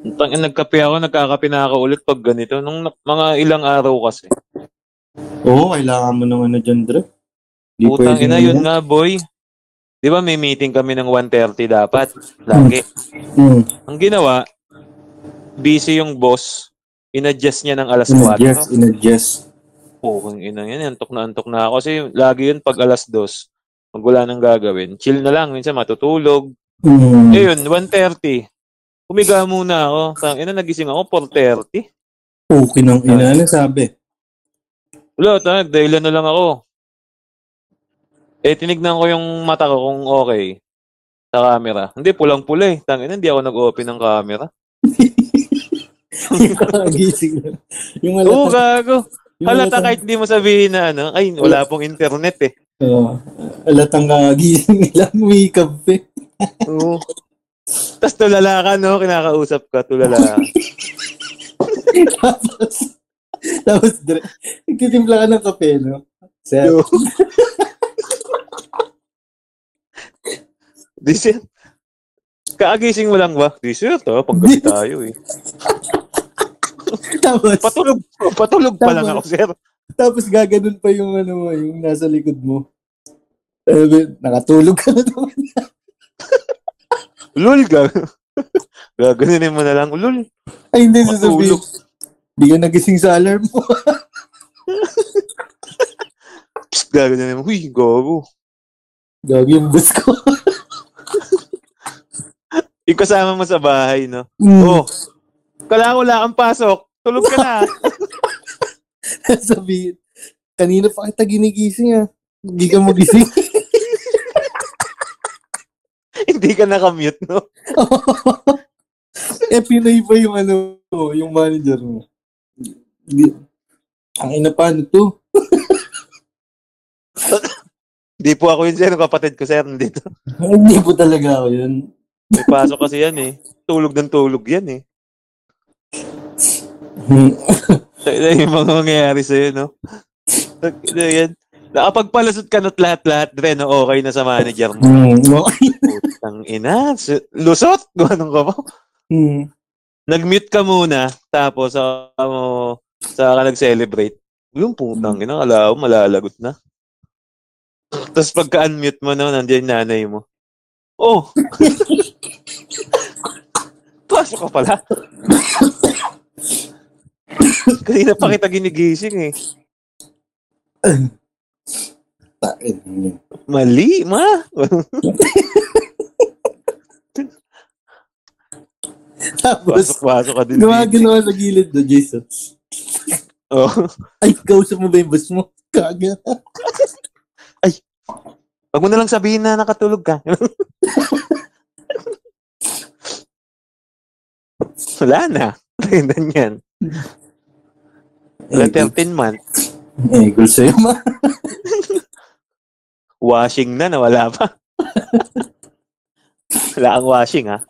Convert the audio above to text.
Tang nagkape ako, nagkakape na ako ulit pag ganito. Nung na- mga ilang araw kasi. Oo, kailangan mo ng ano dyan, Dre. Di Putang pwedeng ina, yun nga, boy. Di ba may meeting kami ng 1.30 dapat? Lagi. Hmm. Ang ginawa, busy yung boss. In-adjust niya ng alas 4. Inadjust, inadjust. Oo, kung ina yan. Antok na antok na ako. Kasi lagi yun pag alas 2. Pag wala nang gagawin. Chill na lang. Minsan matutulog. Hmm. Eh yun, 1.30. Humiga muna ako. Tang ina, nagising ako 4.30. Okay nang ina. Ano sabi? Wala, tang, dahilan na lang ako. Eh, tinignan ko yung mata ko kung okay. Sa camera. Hindi, pulang-pula eh. Tang ina, hindi ako nag-open ng camera. Gising na. Yung Oo, halata. gago. yung Halata kahit hindi mo sabihin na ano, ay, wala pong internet eh. Oo. halatang kagising nila. May kape. Oo. Tulala ka, no? Kinakausap ka, tulala. tapos, tapos, nagtitimpla ka ng kape, no? Sir. Di sir. Kaagising mo lang ba? Di sir, to. Paggabi tayo eh. tapos, Patulog, patulog pa lang ako, sir. tapos gaganon pa yung ano mo, yung nasa likod mo. Eh, nakatulog ka na naman. Lul, gag. Gaganunin mo na lang. Lul. Ay, hindi Matulog. sasabihin. Hindi ka nagising sa alarm mo. Psst, gaganunin mo. Huy, gago. Gagi yung bus ko. Yung kasama mo sa bahay, no? Mm. Oh. Kala ko wala kang pasok. Tulog ka na. Sabihin, kanina pa kita ginigising ah. Hindi ka magising. Hindi ka nakamute, no? eh, Pinoy pa yung ano, yung manager mo. Hindi- Ang ina paano to? Hindi po ako yun, sir. Kapatid ko, sir. Nandito. Hindi po talaga ako yun. May pasok kasi yan, eh. Tulog ng tulog yan, eh. Ito yung mga mangyayari sa'yo, no? Ito yan. Nakapagpalusot ka na't lahat-lahat, Dre, no? Okay na sa manager mo. Hmm, okay. Putang ina. Lusot? Ganun ka ba? Hmm. Nag-mute ka muna, tapos sa mo sa ka nag-celebrate. Yung putang ina, kala ko malalagot na. Tapos pagka-unmute mo, no, nandiyan nanay mo. Oh! Pasok ka pala. Kanina pa kita ginigising eh. Mali, ma. Tapos, Pasok-pasok ka din. ginawa sa gilid do, Jason. Oh. Ay, kausap mo ba yung boss mo? Kaga. Wag mo na lang sabihin na nakatulog ka. Wala na. Tingnan yan. Wala 13 months. Eh, cool sa'yo, ma. Washing na, nawala pa. Wala ang washing, ha?